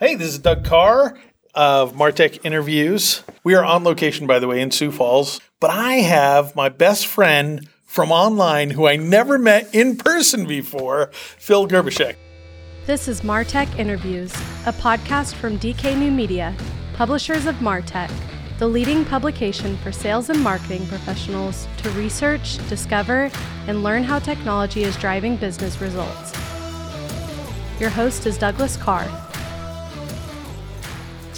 Hey, this is Doug Karr of Martech Interviews. We are on location, by the way, in Sioux Falls, but I have my best friend from online who I never met in person before, Phil Gerbyshak. This is Martech Interviews, a podcast from DK New Media, publishers of Martech, the leading publication for sales and marketing professionals to research, discover, and learn how technology is driving business results. Your host is Douglas Karr.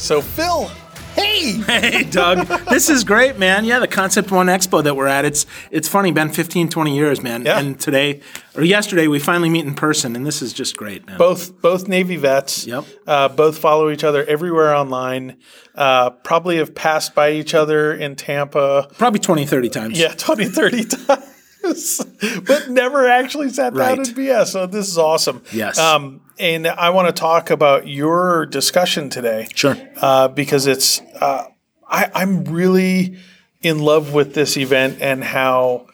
So, Phil, hey! Hey, Doug. this is great, man. Yeah, the ConceptONE Expo that we're at. It's it's funny, been 15, 20 years, man. Yeah. And today, or yesterday, we finally meet in person, and this is just great, man. Both both Navy vets. Yep. Uh, both follow each other everywhere online. Uh, probably have passed by each other in Tampa. Probably 20, 30 times. Yeah, 20, 30 times. but never actually sat down Right. and BS. So this is awesome. Yes. Um, and I want to talk about your discussion today. Sure. Uh, because it's uh, I, I'm really in love with this event and how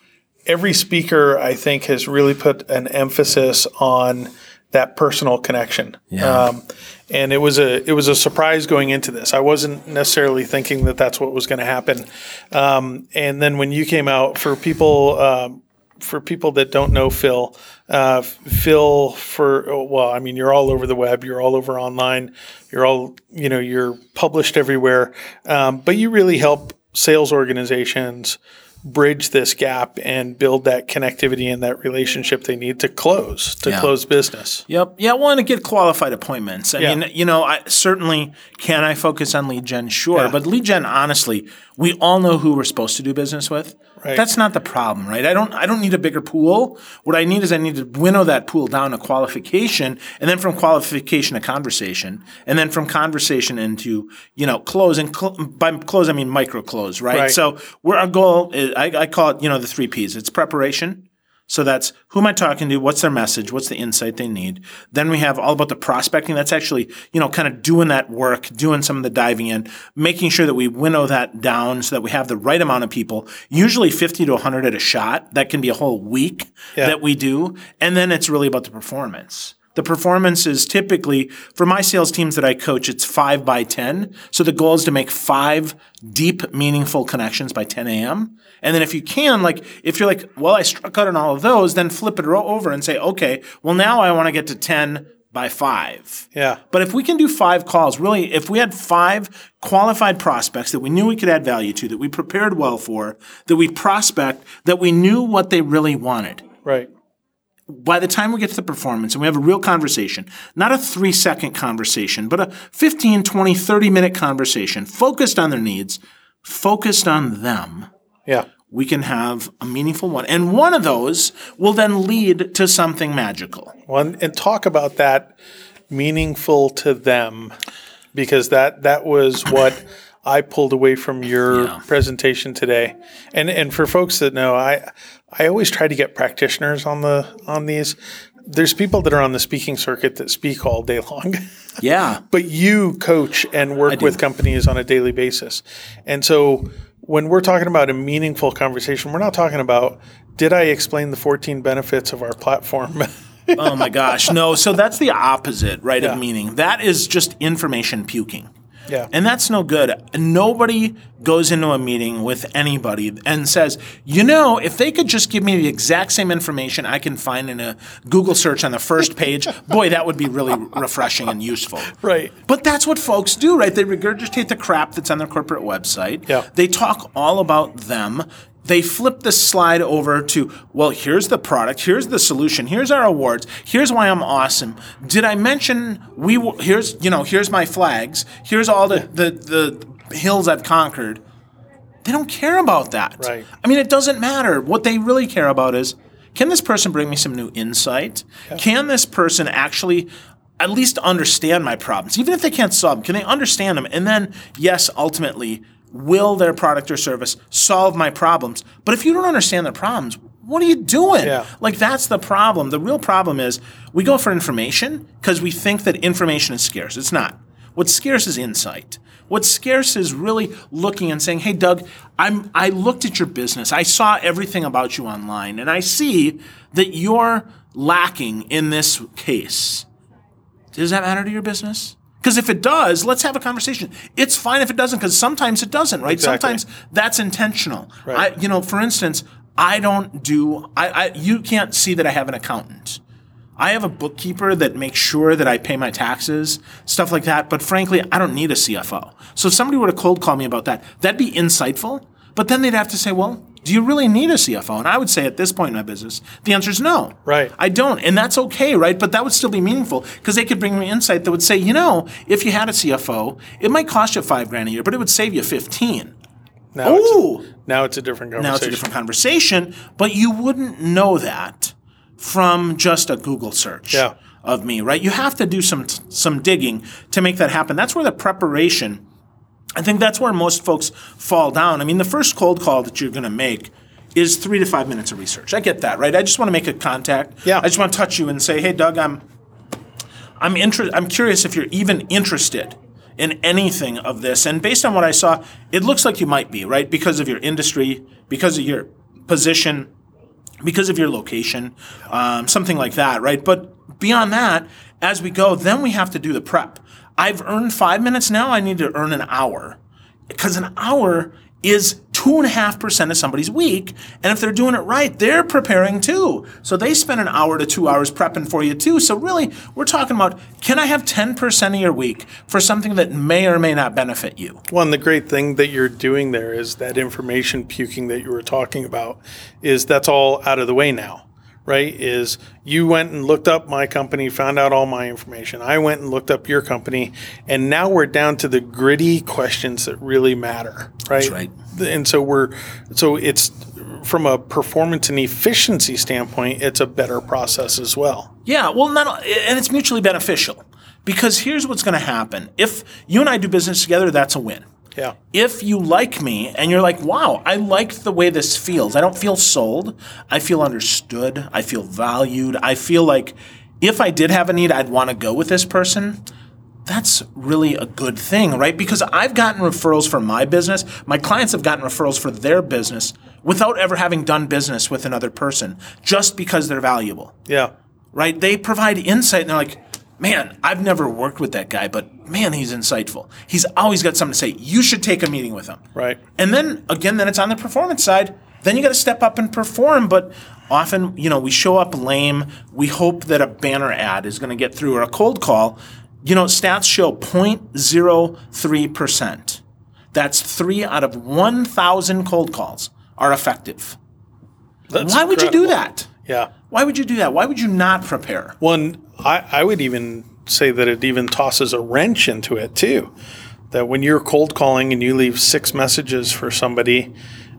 every speaker I think has really put an emphasis on that personal connection. Yeah. Um, and it was a it was a surprise going into this. I wasn't necessarily thinking that that's what was going to happen. Um, and then when you came out, for people um, for people that don't know Phil, uh, Phil for well, I mean, you're all over the web, you're all over online, you're all you know, you're published everywhere, um, but you really help sales organizations bridge this gap and build that connectivity and that relationship they need to close to Yeah. close business. Yep. Yeah, I want to get qualified appointments. I Yeah. mean, you know, I certainly can I focus on lead gen? Sure. Yeah. But lead gen, honestly, we all know who we're supposed to do business with. Right. That's not the problem, right? I don't I don't need a bigger pool. What I need is I need to winnow that pool down to qualification and then from qualification to conversation and then from conversation into, you know, close and cl- by close I mean micro close, right? Right. So where our goal is I, I call it, you know, the three P's. It's preparation, so that's who am I talking to? What's their message? What's the insight they need? Then we have all about the prospecting. That's actually, you know, kind of doing that work, doing some of the diving in, making sure that we winnow that down so that we have the right amount of people, usually 50 to 100 at a shot. That can be a whole week Yeah. that we do. And then it's really about the performance. The performance is typically for my sales teams that I coach, it's five by 10. So the goal is to make five deep, meaningful connections by 10 a.m. And then if you can, like, if you're like, well, I struck out on all of those, then flip it over and say, okay, well, now I want to get to 10 by five. Yeah. But if we can do five calls, really, if we had five qualified prospects that we knew we could add value to, that we prepared well for, that we prospect, that we knew what they really wanted, Right. By the time we get to the performance and we have a real conversation, not a three second conversation, but a 15, 20, 30 minute conversation focused on their needs, focused on them, Yeah. we can have a meaningful one. And one of those will then lead to something magical. Well, and, and talk about that meaningful to them, because that that was what I pulled away from your Yeah. presentation today. And and for folks that know, I I always try to get practitioners on the on these. There's people that are on the speaking circuit that speak all day long. Yeah. but you coach and work with companies on a daily basis. And so when we're talking about a meaningful conversation, we're not talking about did I explain the 14 benefits of our platform? oh my gosh. No. So that's the opposite, right, Yeah. of meaning. That is just information puking. Yeah. And that's no good. Nobody goes into a meeting with anybody and says, you know, if they could just give me the exact same information I can find in a Google search on the first page, boy, that would be really refreshing and useful. Right. But that's what folks do, right? They regurgitate the crap that's on their corporate website. Yeah. They talk all about them. They flip the slide over to, well, here's the product, here's the solution, here's our awards, here's why I'm awesome. Did I mention we? w- Here's you know, here's my flags, here's all the the, the hills I've conquered. They don't care about that. Right. I mean, it doesn't matter. What they really care about is, can this person bring me some new insight? Can this person actually at least understand my problems, even if they can't solve them? Can they understand them? And then, yes, ultimately, will their product or service solve my problems? But if you don't understand their problems, what are you doing? Yeah. Like that's the problem. The real problem is we go for information because we think that information is scarce. It's not. What's scarce is insight. What's scarce is really looking and saying, "Hey, Doug, I'm I looked at your business. I saw everything about you online, and I see that you're lacking in this case. Does that matter to your business? Because if it does, let's have a conversation. It's fine if it doesn't, because sometimes it doesn't, right? Exactly. Sometimes that's intentional. Right. I, you know, for instance, I don't do. I, I you can't see that I have an accountant. I have a bookkeeper that makes sure that I pay my taxes, stuff like that. But frankly, I don't need a CFO. So if somebody were to cold call me about that, that'd be insightful. But then they'd have to say, well, do you really need a CFO? And I would say at this point in my business, the answer is no. Right. I don't. And that's okay, right? But that would still be meaningful because they could bring me insight that would say, you know, if you had a CFO, it might cost you five grand a year, but it would save you 15. Now Ooh. it's a, now it's a different conversation. Now it's a different conversation, but you wouldn't know that from just a Google search Yeah. of me, right? You have to do some some digging to make that happen. That's where the preparation. I think that's where most folks fall down. I mean, the first cold call that you're going to make is three to five minutes of research. I get that, right? I just want to make a contact. Yeah. I just want to touch you and say, "Hey, Doug, I'm I'm inter- I'm curious if you're even interested in anything of this. And based on what I saw, it looks like you might be, right? Because of your industry, because of your position, because of your location, um, something like that, right? But beyond that, as we go, then we have to do the prep. I've earned five minutes now. I need to earn an hour because an hour is two and a half percent of somebody's week. And if they're doing it right, they're preparing too. So they spend an hour to two hours prepping for you too. So really, we're talking about can I have 10% of your week for something that may or may not benefit you? One, the great thing that you're doing there is that information puking that you were talking about is that's all out of the way now, right? Is you went and looked up my company, found out all my information. I went and looked up your company, and now we're down to the gritty questions that really matter, right? right. And so we're so it's from a performance and efficiency standpoint, it's a better process as well. Yeah, well, not, and it's mutually beneficial because here's what's going to happen. If you and I do business together, that's a win. Yeah. If you like me and you're like, wow, I like the way this feels. I don't feel sold. I feel understood. I feel valued. I feel like if I did have a need, I'd want to go with this person. That's really a good thing, right? Because I've gotten referrals for my business. My clients have gotten referrals for their business without ever having done business with another person, just because they're valuable Yeah. right? They provide insight and they're like, man, I've never worked with that guy, but man, he's insightful. He's always got something to say. You should take a meeting with him. Right. And then again, then it's on the performance side. Then you got to step up and perform. But often, you know, we show up lame. We hope that a banner ad is going to get through or a cold call. You know, stats show 0.03%. That's three out of 1,000 cold calls are effective. That's Why would you do that? Yeah. Why would you do that? Why would you not prepare? One, I, I would even say that it even tosses a wrench into it too. That when you're cold calling and you leave six messages for somebody,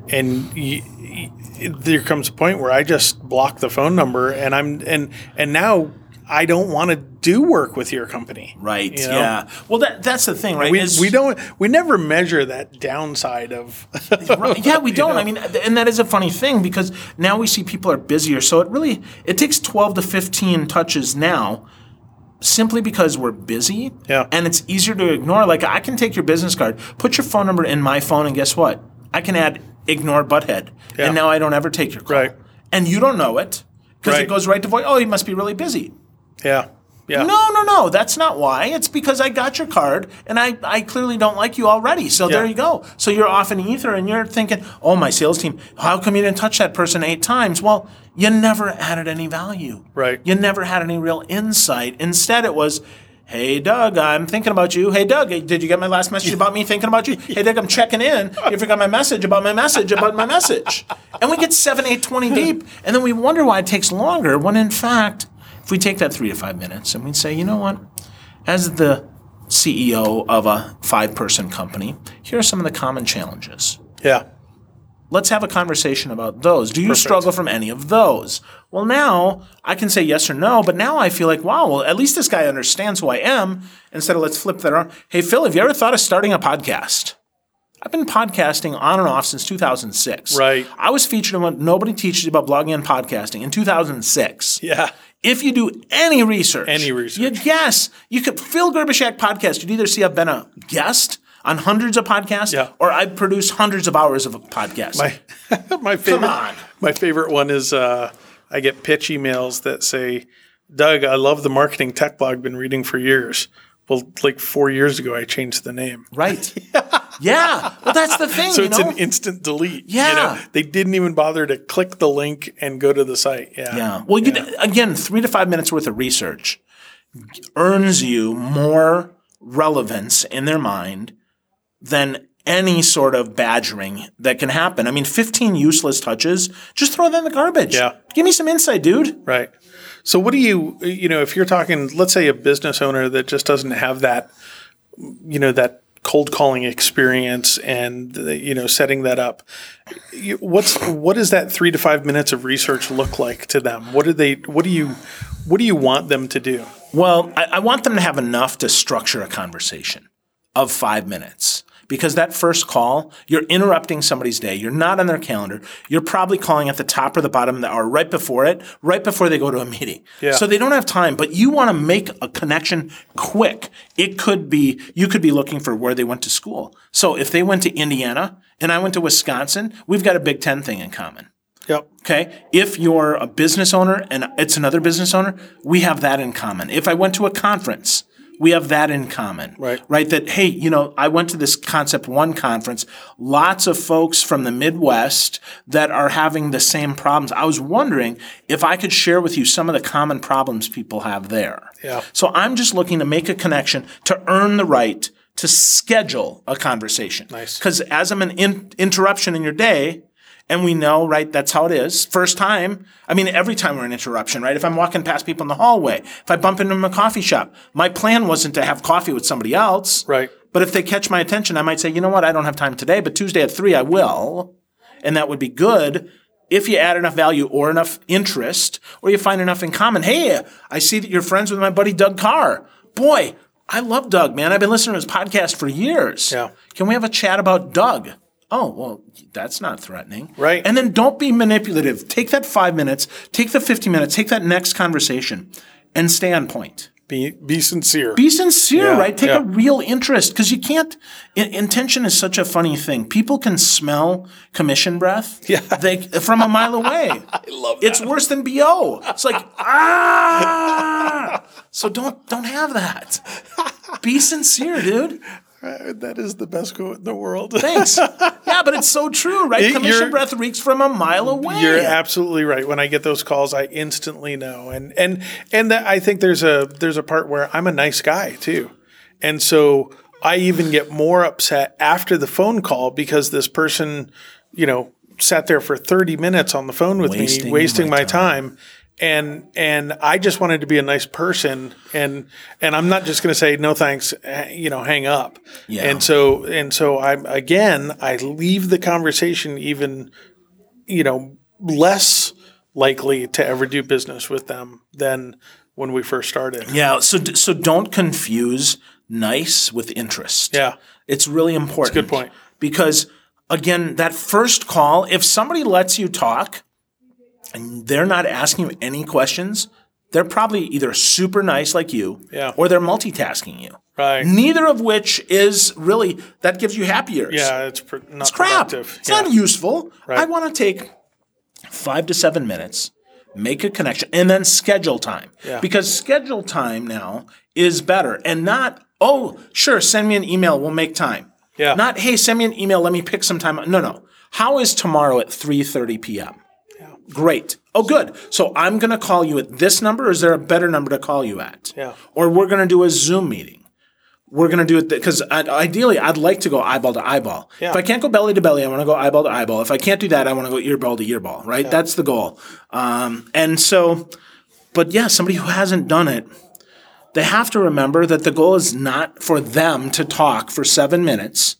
and you, you- there comes a point where I just block the phone number, and I'm and and now I don't want to do work with your company. Right. You know? Yeah. Well, that that's the thing, right? We, we don't we never measure that downside of Right, yeah, we don't. know? I mean, and that is a funny thing because now we see people are busier. So it really it takes twelve to fifteen touches now, simply because we're busy. Yeah. And it's easier to ignore. Like I can take your business card, put your phone number in my phone, and guess what? I can add ignore butthead, Yeah. and now I don't ever take your call. Right. And you don't know it because Right. it goes right to voice. Oh, he must be really busy. Yeah yeah No, no, no. That's not why. It's because I got your card and I, I clearly don't like you already. So there you go. So you're off in ether and you're thinking, oh, my sales team, how come you didn't touch that person eight times? Well, you never added any value. Right. You never had any real insight. Instead, it was, hey, Doug, I'm thinking about you. Hey, Doug, did you get my last message about me thinking about you? Hey, Doug, I'm checking in. You forgot my message about my message about my message. And we get seven, eight, 20 deep. And then we wonder why it takes longer when in fact, if we take that three to five minutes and we say, you know what, as the CEO of a five person company, here are some of the common challenges. yeah Let's have a conversation about those. Do you struggle from any of those? Well, now I can say yes or no, but now I feel like, wow, well, at least this guy understands who I am instead of let's flip that around. Hey, Phil, have you ever thought of starting a podcast? I've been podcasting on and off since 2006. Right. I was featured in what nobody teaches you about blogging and podcasting in 2006. yeah If you do any research, Any research. you guess you could Phil Gerbyshak podcast. You'd either see I've been a guest on hundreds of podcasts, Yeah. or I've produced hundreds of hours of a podcast. My my favorite Come on. my favorite one is uh, I get pitch emails that say, "Doug, I love the marketing tech blog. Been reading for years. Well, like four years ago, I changed the name. Right. yeah. Well, that's the thing. So it's know? an instant delete. Yeah. You know? They didn't even bother to click the link and go to the site. Yeah. Yeah. Well, you again, three to five minutes worth of research earns you more relevance in their mind than any sort of badgering that can happen. I mean, 15 useless touches, just throw them in the garbage. Yeah. Give me some insight, dude. Right. So what do you, you know, if you're talking, let's say a business owner that just doesn't have that, you know, that cold calling experience and you know setting that up. What's what does that three to five minutes of research look like to them? What do they what do you what do you want them to do? Well, I, I want them to have enough to structure a conversation of five minutes. Because that first call, you're interrupting somebody's day. You're not on their calendar. You're probably calling at the top or the bottom of the hour, right before it, right before they go to a meeting. Yeah. So they don't have time, but you want to make a connection quick. It could be, you could be looking for where they went to school. So if they went to Indiana and I went to Wisconsin, we've got a Big Ten thing in common. yep Okay. If you're a business owner and it's another business owner, we have that in common. If I went to a conference, we have that in common. Right. Right. That, hey, you know, I went to this ConceptONE conference, lots of folks from the Midwest that are having the same problems. I was wondering if I could share with you some of the common problems people have there. Yeah. So I'm just looking to make a connection to earn the right to schedule a conversation. Nice. Because as I'm an in- interruption in your day, and we know, right, that's how it is. First time, I mean, every time we're an interruption, right? If I'm walking past people in the hallway, if I bump into them in a coffee shop, my plan wasn't to have coffee with somebody else. Right. But if they catch my attention, I might say, you know what, I don't have time today, but Tuesday at three, I will. And that would be good if you add enough value or enough interest or you find enough in common. Hey, I see that you're friends with my buddy Doug Karr. Boy, I love Doug, man. I've been listening to his podcast for years. Yeah. Can we have a chat about Doug? Oh, well, that's not threatening. Right. And then don't be manipulative. Take that five minutes, take the 50 minutes, take that next conversation and stay on point. be be sincere Be sincere, Yeah, right? Take yeah. a real interest because you can't. in- intention is such a funny thing. People can smell commission breath. Yeah. they from a mile away. I love It's worse than bo. It's like ah. So don't don't have that. Be sincere, dude. Uh, that is the best quote in the world Thanks. yeah, but it's so true, right? You're- Commission breath reeks from a mile away. You're absolutely right. When I get those calls, I instantly know, and and and that I think there's a there's a part where I'm a nice guy too, and so I even get more upset after the phone call because this person, you know, sat there for 30 minutes on the phone with Wasting me, wasting my my time. And and I just wanted to be a nice person, and and I'm not just going to say no thanks, eh, you know, hang up. Yeah. And so and so I again I leave the conversation even you know, less likely to ever do business with them than when we first started. Yeah. So so don't confuse nice with interest. Yeah. It's really important. good point. Because again, that first call, if somebody lets you talk and they're not asking you any questions, they're probably either super nice like you Yeah. or they're multitasking you. Right. Neither of which is really that gives you happy. Yeah, it's pr- not It's crap. productive. It's not useful. Right. I want to take five to seven minutes, make a connection, and then schedule time. Yeah. Because schedule time now is better and not, oh, sure, send me an email, we'll make time. Yeah. Not, hey, send me an email, let me pick some time. No, no. How is tomorrow at 3.30 p.m.? Great. Oh, good. So I'm going to call you at this number. Or is there a better number to call you at? Yeah. Or we're going to do a Zoom meeting. We're going to do it because ideally, I'd like to go eyeball to eyeball. Yeah. If I can't go belly to belly, I want to go eyeball to eyeball. If I can't do that, I want to go earball to earball. Right? That's the goal. Um, and so, but yeah, somebody who hasn't done it, they have to remember that the goal is not for them to talk for seven minutes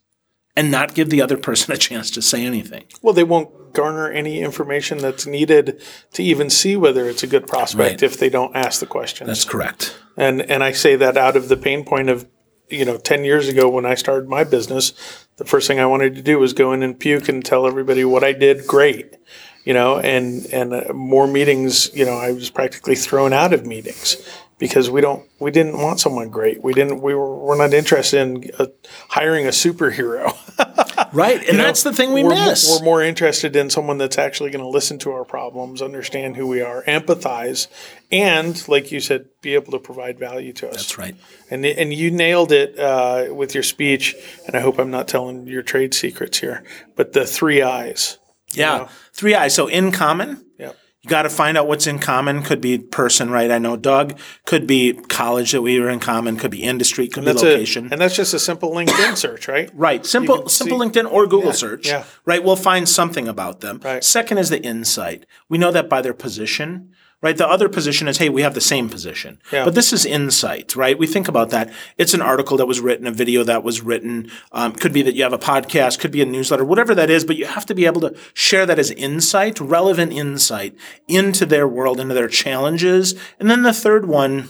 and not give the other person a chance to say anything. Well, they won't garner any information that's needed to even see whether it's a good prospect Right. if they don't ask the questions. That's correct. And and I say that out of the pain point of, you know, ten years ago when I started my business, the first thing I wanted to do was go in and puke and tell everybody what I did great, you know, and and uh, more meetings, you know, I was practically thrown out of meetings because we don't we didn't want someone great. We didn't we were we're not interested in uh, hiring a superhero. right? And You know, that's the thing we we're miss. we're more interested in someone that's actually going to listen to our problems, understand who we are, empathize, and like you said, be able to provide value to us. That's right. And and you nailed it uh, with your speech. And I hope I'm not telling your trade secrets here, but the three eyes. Yeah. know? Three eyes. So in common, Yep. You got to find out what's in common. Could be person, right? I know Doug. Could be college that we were in common. Could be industry. Could be a, location. and that's just a simple LinkedIn search, right? Right. Simple simple see- LinkedIn or Google search. yeah. Right. We'll find something about them. Right. Second is the insight. We know that by their position. Right. The other position is, hey, we have the same position. Yeah. But this is insight, right? We think about that. It's an article that was written, a video that was written. Um, could be that you have a podcast, could be a newsletter, whatever that is, but you have to be able to share that as insight, relevant insight into their world, into their challenges. And then the third one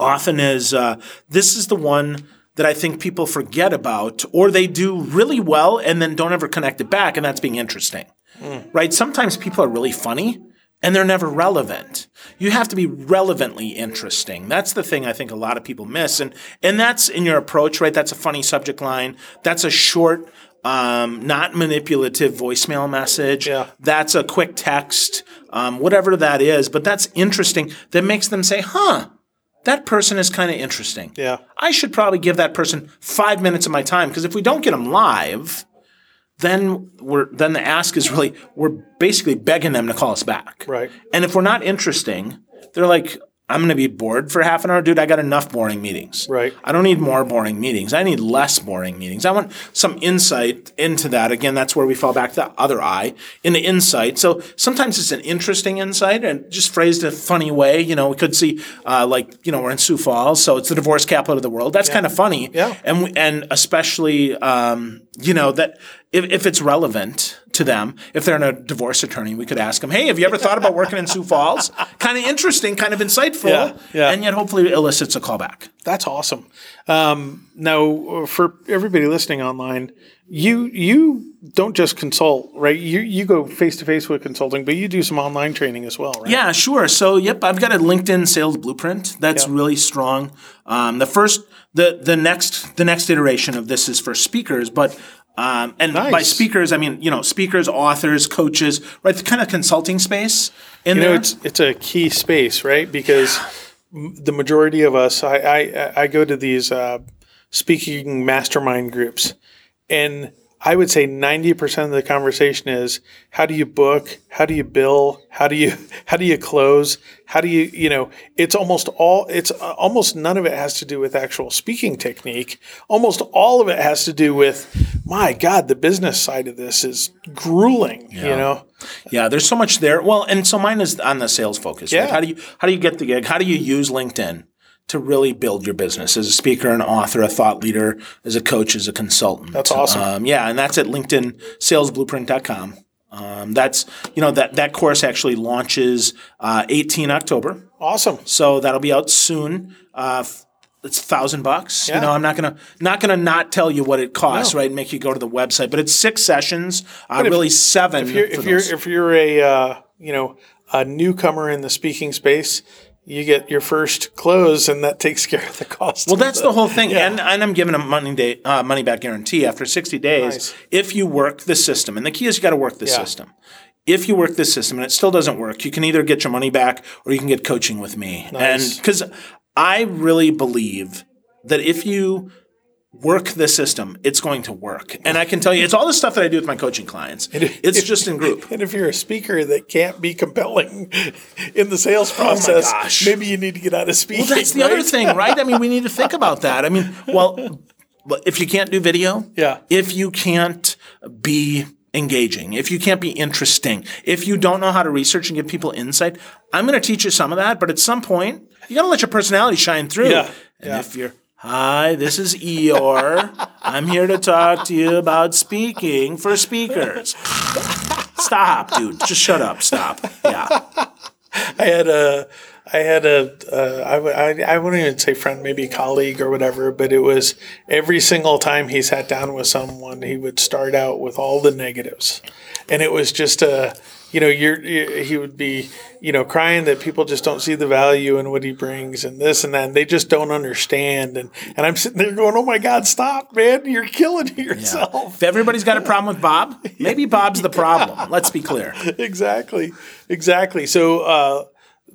often is uh, this is the one that I think people forget about, or they do really well and then don't ever connect it back, and that's being interesting. Right? Sometimes people are really funny and they're never relevant. You have to be relevantly interesting. That's the thing I think a lot of people miss. And and that's in your approach, right? That's a funny subject line. That's a short um, not manipulative voicemail message. Yeah. That's a quick text, um, whatever that is. But that's interesting. That makes them say, huh, that person is kind of interesting. Yeah. I should probably give that person five minutes of my time because if we don't get them live, then we're then the ask is really we're basically begging them to call us back. Right. And if we're not interesting, they're like, I'm going to be bored for half an hour, dude. I got enough boring meetings. Right. I don't need more boring meetings. I need less boring meetings. I want some insight into that. Again, that's where we fall back to the other eye in the insight. So sometimes it's an interesting insight and just phrased in a funny way. You know, we could see uh, like you know we're in Sioux Falls, so it's the divorce capital of the world. That's kind of funny. Yeah. And we, and especially um, you know that if, if it's relevant to them, if they're in a divorce attorney, we could ask them, "Hey, have you ever thought about working in Sioux Falls?" kind of interesting, kind of insightful, Yeah, yeah. and yet hopefully it elicits a callback. That's awesome. Um, now, for everybody listening online, you you don't just consult, right? You you go face to face with consulting, but you do some online training as well, right? Yeah, sure. So, yep, I've got a LinkedIn sales blueprint that's Yeah. really strong. Um, the first, the the next, the next iteration of this is for speakers, but um, and by speakers, I mean you know speakers, authors, coaches, right? The kind of consulting space in You know, there. it's it's a key space, right? Because the majority of us, I I, I go to these uh, speaking mastermind groups, and I would say ninety percent of the conversation is how do you book, how do you bill, how do you how do you close, how do you you know it's almost all it's uh, almost none of it has to do with actual speaking technique. Almost all of it has to do with my God, the business side of this is grueling. You know, Yeah, there's so much there. Well, and so mine is on the sales focus. Right? Yeah. How do you how do you get the gig? How do you use LinkedIn to really build your business as a speaker, an author, a thought leader, as a coach, as a consultant? That's awesome. Um, yeah, and that's at LinkedIn Um, that's you know that that course actually launches uh, 18 October, awesome. so that'll be out soon. Uh, it's a thousand bucks. You know, I'm not gonna not gonna not tell you what it costs, No. right? And make you go to the website, but it's six sessions. Uh, if- really seven. if you're for if you're those. if you're a uh, you know a newcomer in the speaking space, you get your first close, and that takes care of the cost. Well, that's the whole thing, Yeah. and and I'm giving a money day uh, money back guarantee after 60 days Nice. if you work the system. And the key is you got to work the Yeah. system. If you work the system and it still doesn't work, you can either get your money back or you can get coaching with me. Nice. And because I really believe that if you work the system, it's going to work. And I can tell you, it's all the stuff that I do with my coaching clients. It's just in group. And if you're a speaker that can't be compelling in the sales oh process, Oh maybe you need to get out of speaking. Well, that's the other thing, right? I mean, we need to think about that. I mean, well, if you can't do video, Yeah. if you can't be engaging, if you can't be interesting, if you don't know how to research and give people insight, I'm going to teach you some of that. But at some point, you got to let your personality shine through. Yeah. And Yeah. if you're Hi, this is Eeyore. I'm here to talk to you about speaking for speakers. Stop, dude. Just shut up. Stop. Yeah. I had a I had a, uh, I, w- I, I wouldn't even say friend, maybe colleague or whatever, but it was every single time he sat down with someone, he would start out with all the negatives. And it was just a, you know, you're, you he would be, you know, crying that people just don't see the value in what he brings and this and that. And they just don't understand. And, and I'm sitting there going, oh my God, stop, man. You're killing yourself. If everybody's got a problem with Bob, maybe Bob's the problem. Let's be clear. exactly. Exactly. So, uh,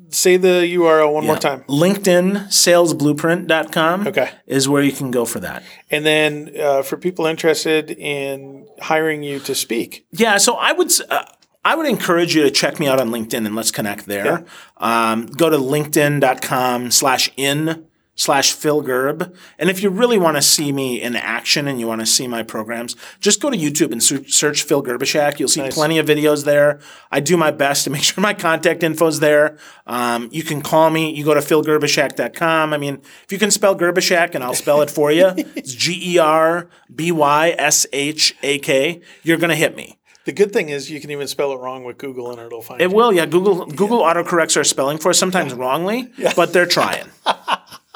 say the URL one more time. LinkedIn salesblueprint.com Okay. is where you can go for that. And then uh, for people interested in hiring you to speak, Yeah, so I would uh, I would encourage you to check me out on LinkedIn and let's connect there. Um, go to linkedin.com slash in slash Phil Gerb. And if you really want to see me in action and you want to see my programs, just go to YouTube and search Phil Gerbyshak. You'll see plenty of videos there. I do my best to make sure my contact info's there. Um, you can call me. You go to philgerbyshak.com. I mean, if you can spell Gerbyshak and I'll spell it for you, it's G E R B Y S H A K, you're going to hit me. the good thing is you can even spell it wrong with Google and it'll find It you. will, yeah. Google Google autocorrects our spelling for us, sometimes wrongly, but they're trying.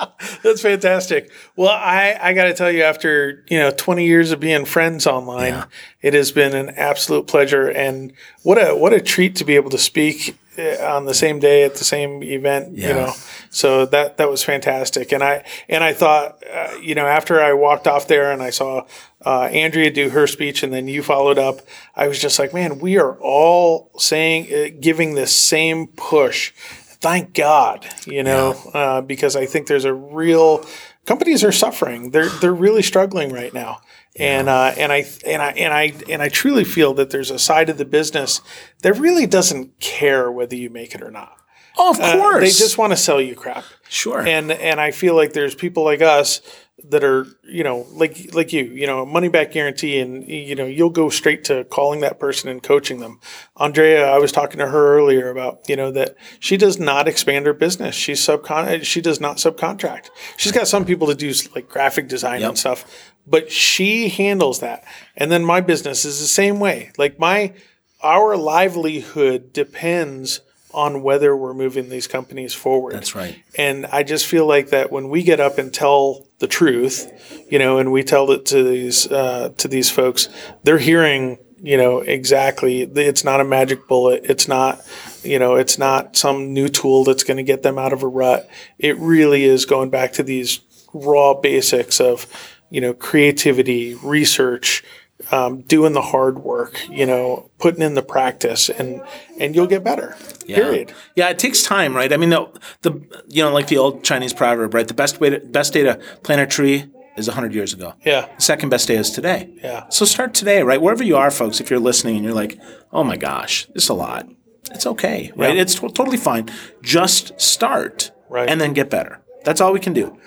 That's fantastic. Well, I, I got to tell you, after you know 20 years of being friends online, it has been an absolute pleasure, and what a what a treat to be able to speak uh, on the same day at the same event. You know, so that that was fantastic, and I and I thought, uh, you know, after I walked off there and I saw uh, Andrea do her speech, and then you followed up, I was just like, man, we are all saying, uh, giving this same push thank God, you know, uh, because I think there's a real companies are suffering. They're they're really struggling right now. And uh, and I and I and I and I truly feel that there's a side of the business that really doesn't care whether you make it or not. Oh, of Uh, course. they just want to sell you crap. sure. And and I feel like there's people like us that are you know like like you you know money back guarantee and you know you'll go straight to calling that person and coaching them. Andrea, I was talking to her earlier about you know that she does not expand her business. She's subcon she does not subcontract. She's got some people to do like graphic design Yep. and stuff, but she handles that. And then my business is the same way. Like my our livelihood depends on whether we're moving these companies forward. That's right. And I just feel like that when we get up and tell the truth, you know, and we tell it to these uh, to these folks, they're hearing, you know, exactly. It's not a magic bullet. It's not, you know, it's not some new tool that's going to get them out of a rut. It really is going back to these raw basics of, you know, creativity, research, um, doing the hard work, you know, putting in the practice, and and you'll get better. Period. Yeah, it takes time, right? I mean, the, the you know, like the old Chinese proverb, right? The best way to best day to plant a tree is hundred years ago. Yeah. The second best day is today. Yeah. So start today, right? Wherever you are, folks. If you're listening and you're like, "Oh my gosh, this is a lot," it's okay, right? Yeah. It's to- totally fine. Just start, Right. and then get better. That's all we can do.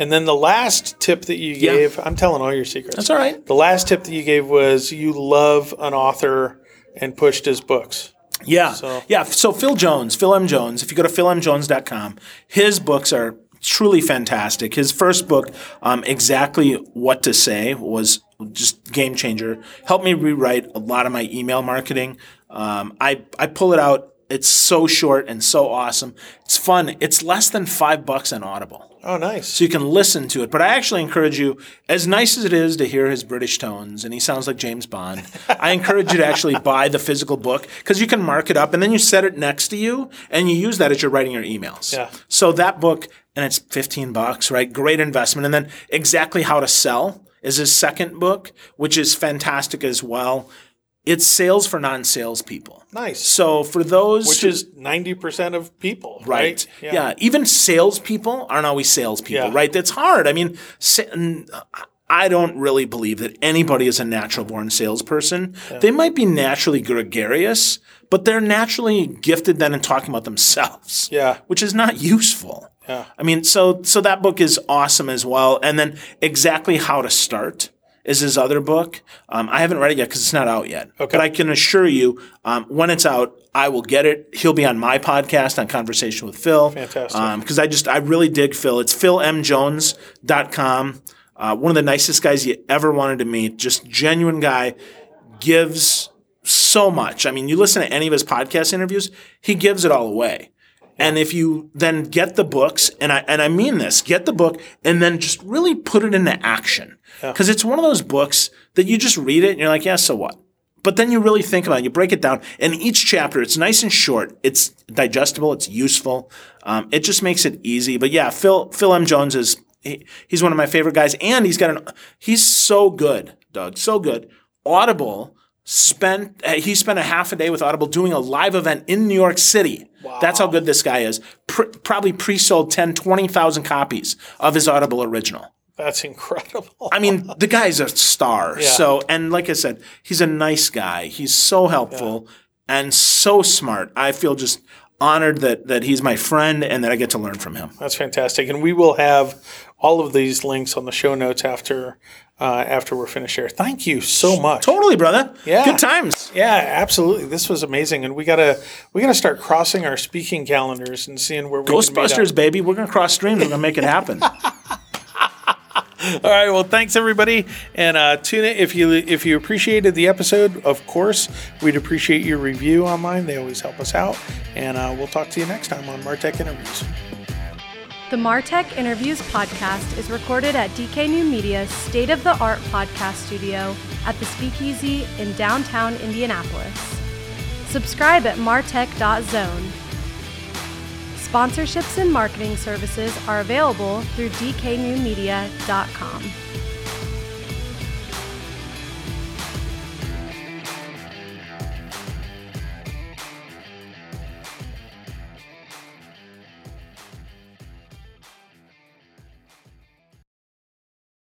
And then the last tip that you Yeah. gave, I'm telling all your secrets. That's all right. The last tip that you gave was you love an author and pushed his books. Yeah. So- Yeah. So Phil Jones, Phil M. Jones, if you go to philmjones.com, his books are truly fantastic. His first book, um, Exactly What to Say, was just game changer. Helped me rewrite a lot of my email marketing. Um, I, I pull it out. It's so short and so awesome. It's fun. It's less than five bucks on Audible Oh, nice. so you can listen to it. But I actually encourage you, as nice as it is to hear his British tones, and he sounds like James Bond, I encourage you to actually buy the physical book because you can mark it up and then you set it next to you and you use that as you're writing your emails. Yeah. So that book, and it's 15 bucks, right? Great investment. And then Exactly How to Sell is his second book, which is fantastic as well. It's sales for non salespeople. Nice. So for those Which who- is 90% of people, Right. right? Yeah. Even salespeople aren't always salespeople, Yeah. right? That's hard. I mean, I don't really believe that anybody is a natural born salesperson. They might be naturally gregarious, but they're naturally gifted then in talking about themselves. Yeah. Which is not useful. Yeah. I mean, so so that book is awesome as well. And then exactly how to start is his other book. Um, I haven't read it yet because it's not out yet. Okay. But I can assure you, um, when it's out, I will get it. He'll be on my podcast on Conversation with Phil. Fantastic. Because I just I really dig Phil. It's philmjones.com. Uh, one of the nicest guys you ever wanted to meet. Just genuine guy. Gives so much. I mean, you listen to any of his podcast interviews, he gives it all away. And if you then get the books, and I and I mean this, get the book and then just really put it into action. Because it's one of those books that you just read it and you're like, yeah, so what? But then you really think about it, you break it down, and each chapter, it's nice and short. It's digestible, it's useful. Um, it just makes it easy. But yeah, Phil Phil M. Jones is he, he's one of my favorite guys, and he's got an he's so good, Doug, so good. Audible spent he spent a half a day with Audible doing a live event in New York City. That's how good this guy is. Pr- probably pre-sold 10, 20,000 copies of his Audible original. That's incredible. I mean, the guy's a star. Yeah. So, and like I said, he's a nice guy. He's so helpful and so smart. I feel just honored that that he's my friend and that I get to learn from him. That's fantastic, and we will have all of these links on the show notes after uh, after we're finished here. Thank you so much. Totally, brother. Yeah. Good times. Yeah, absolutely. This was amazing, and we gotta we gotta start crossing our speaking calendars and seeing where we Ghostbusters, baby. We're gonna cross streams. We're gonna make it happen. All right. Well, thanks everybody, and uh, tune in if you if you appreciated the episode. Of course, we'd appreciate your review online. They always help us out, and uh, we'll talk to you next time on Martech Interviews. The Martech Interviews podcast is recorded at DK New Media's state of the art podcast studio at the Speakeasy in downtown Indianapolis. Subscribe at martech.zone. Sponsorships and marketing services are available through dknewmedia.com.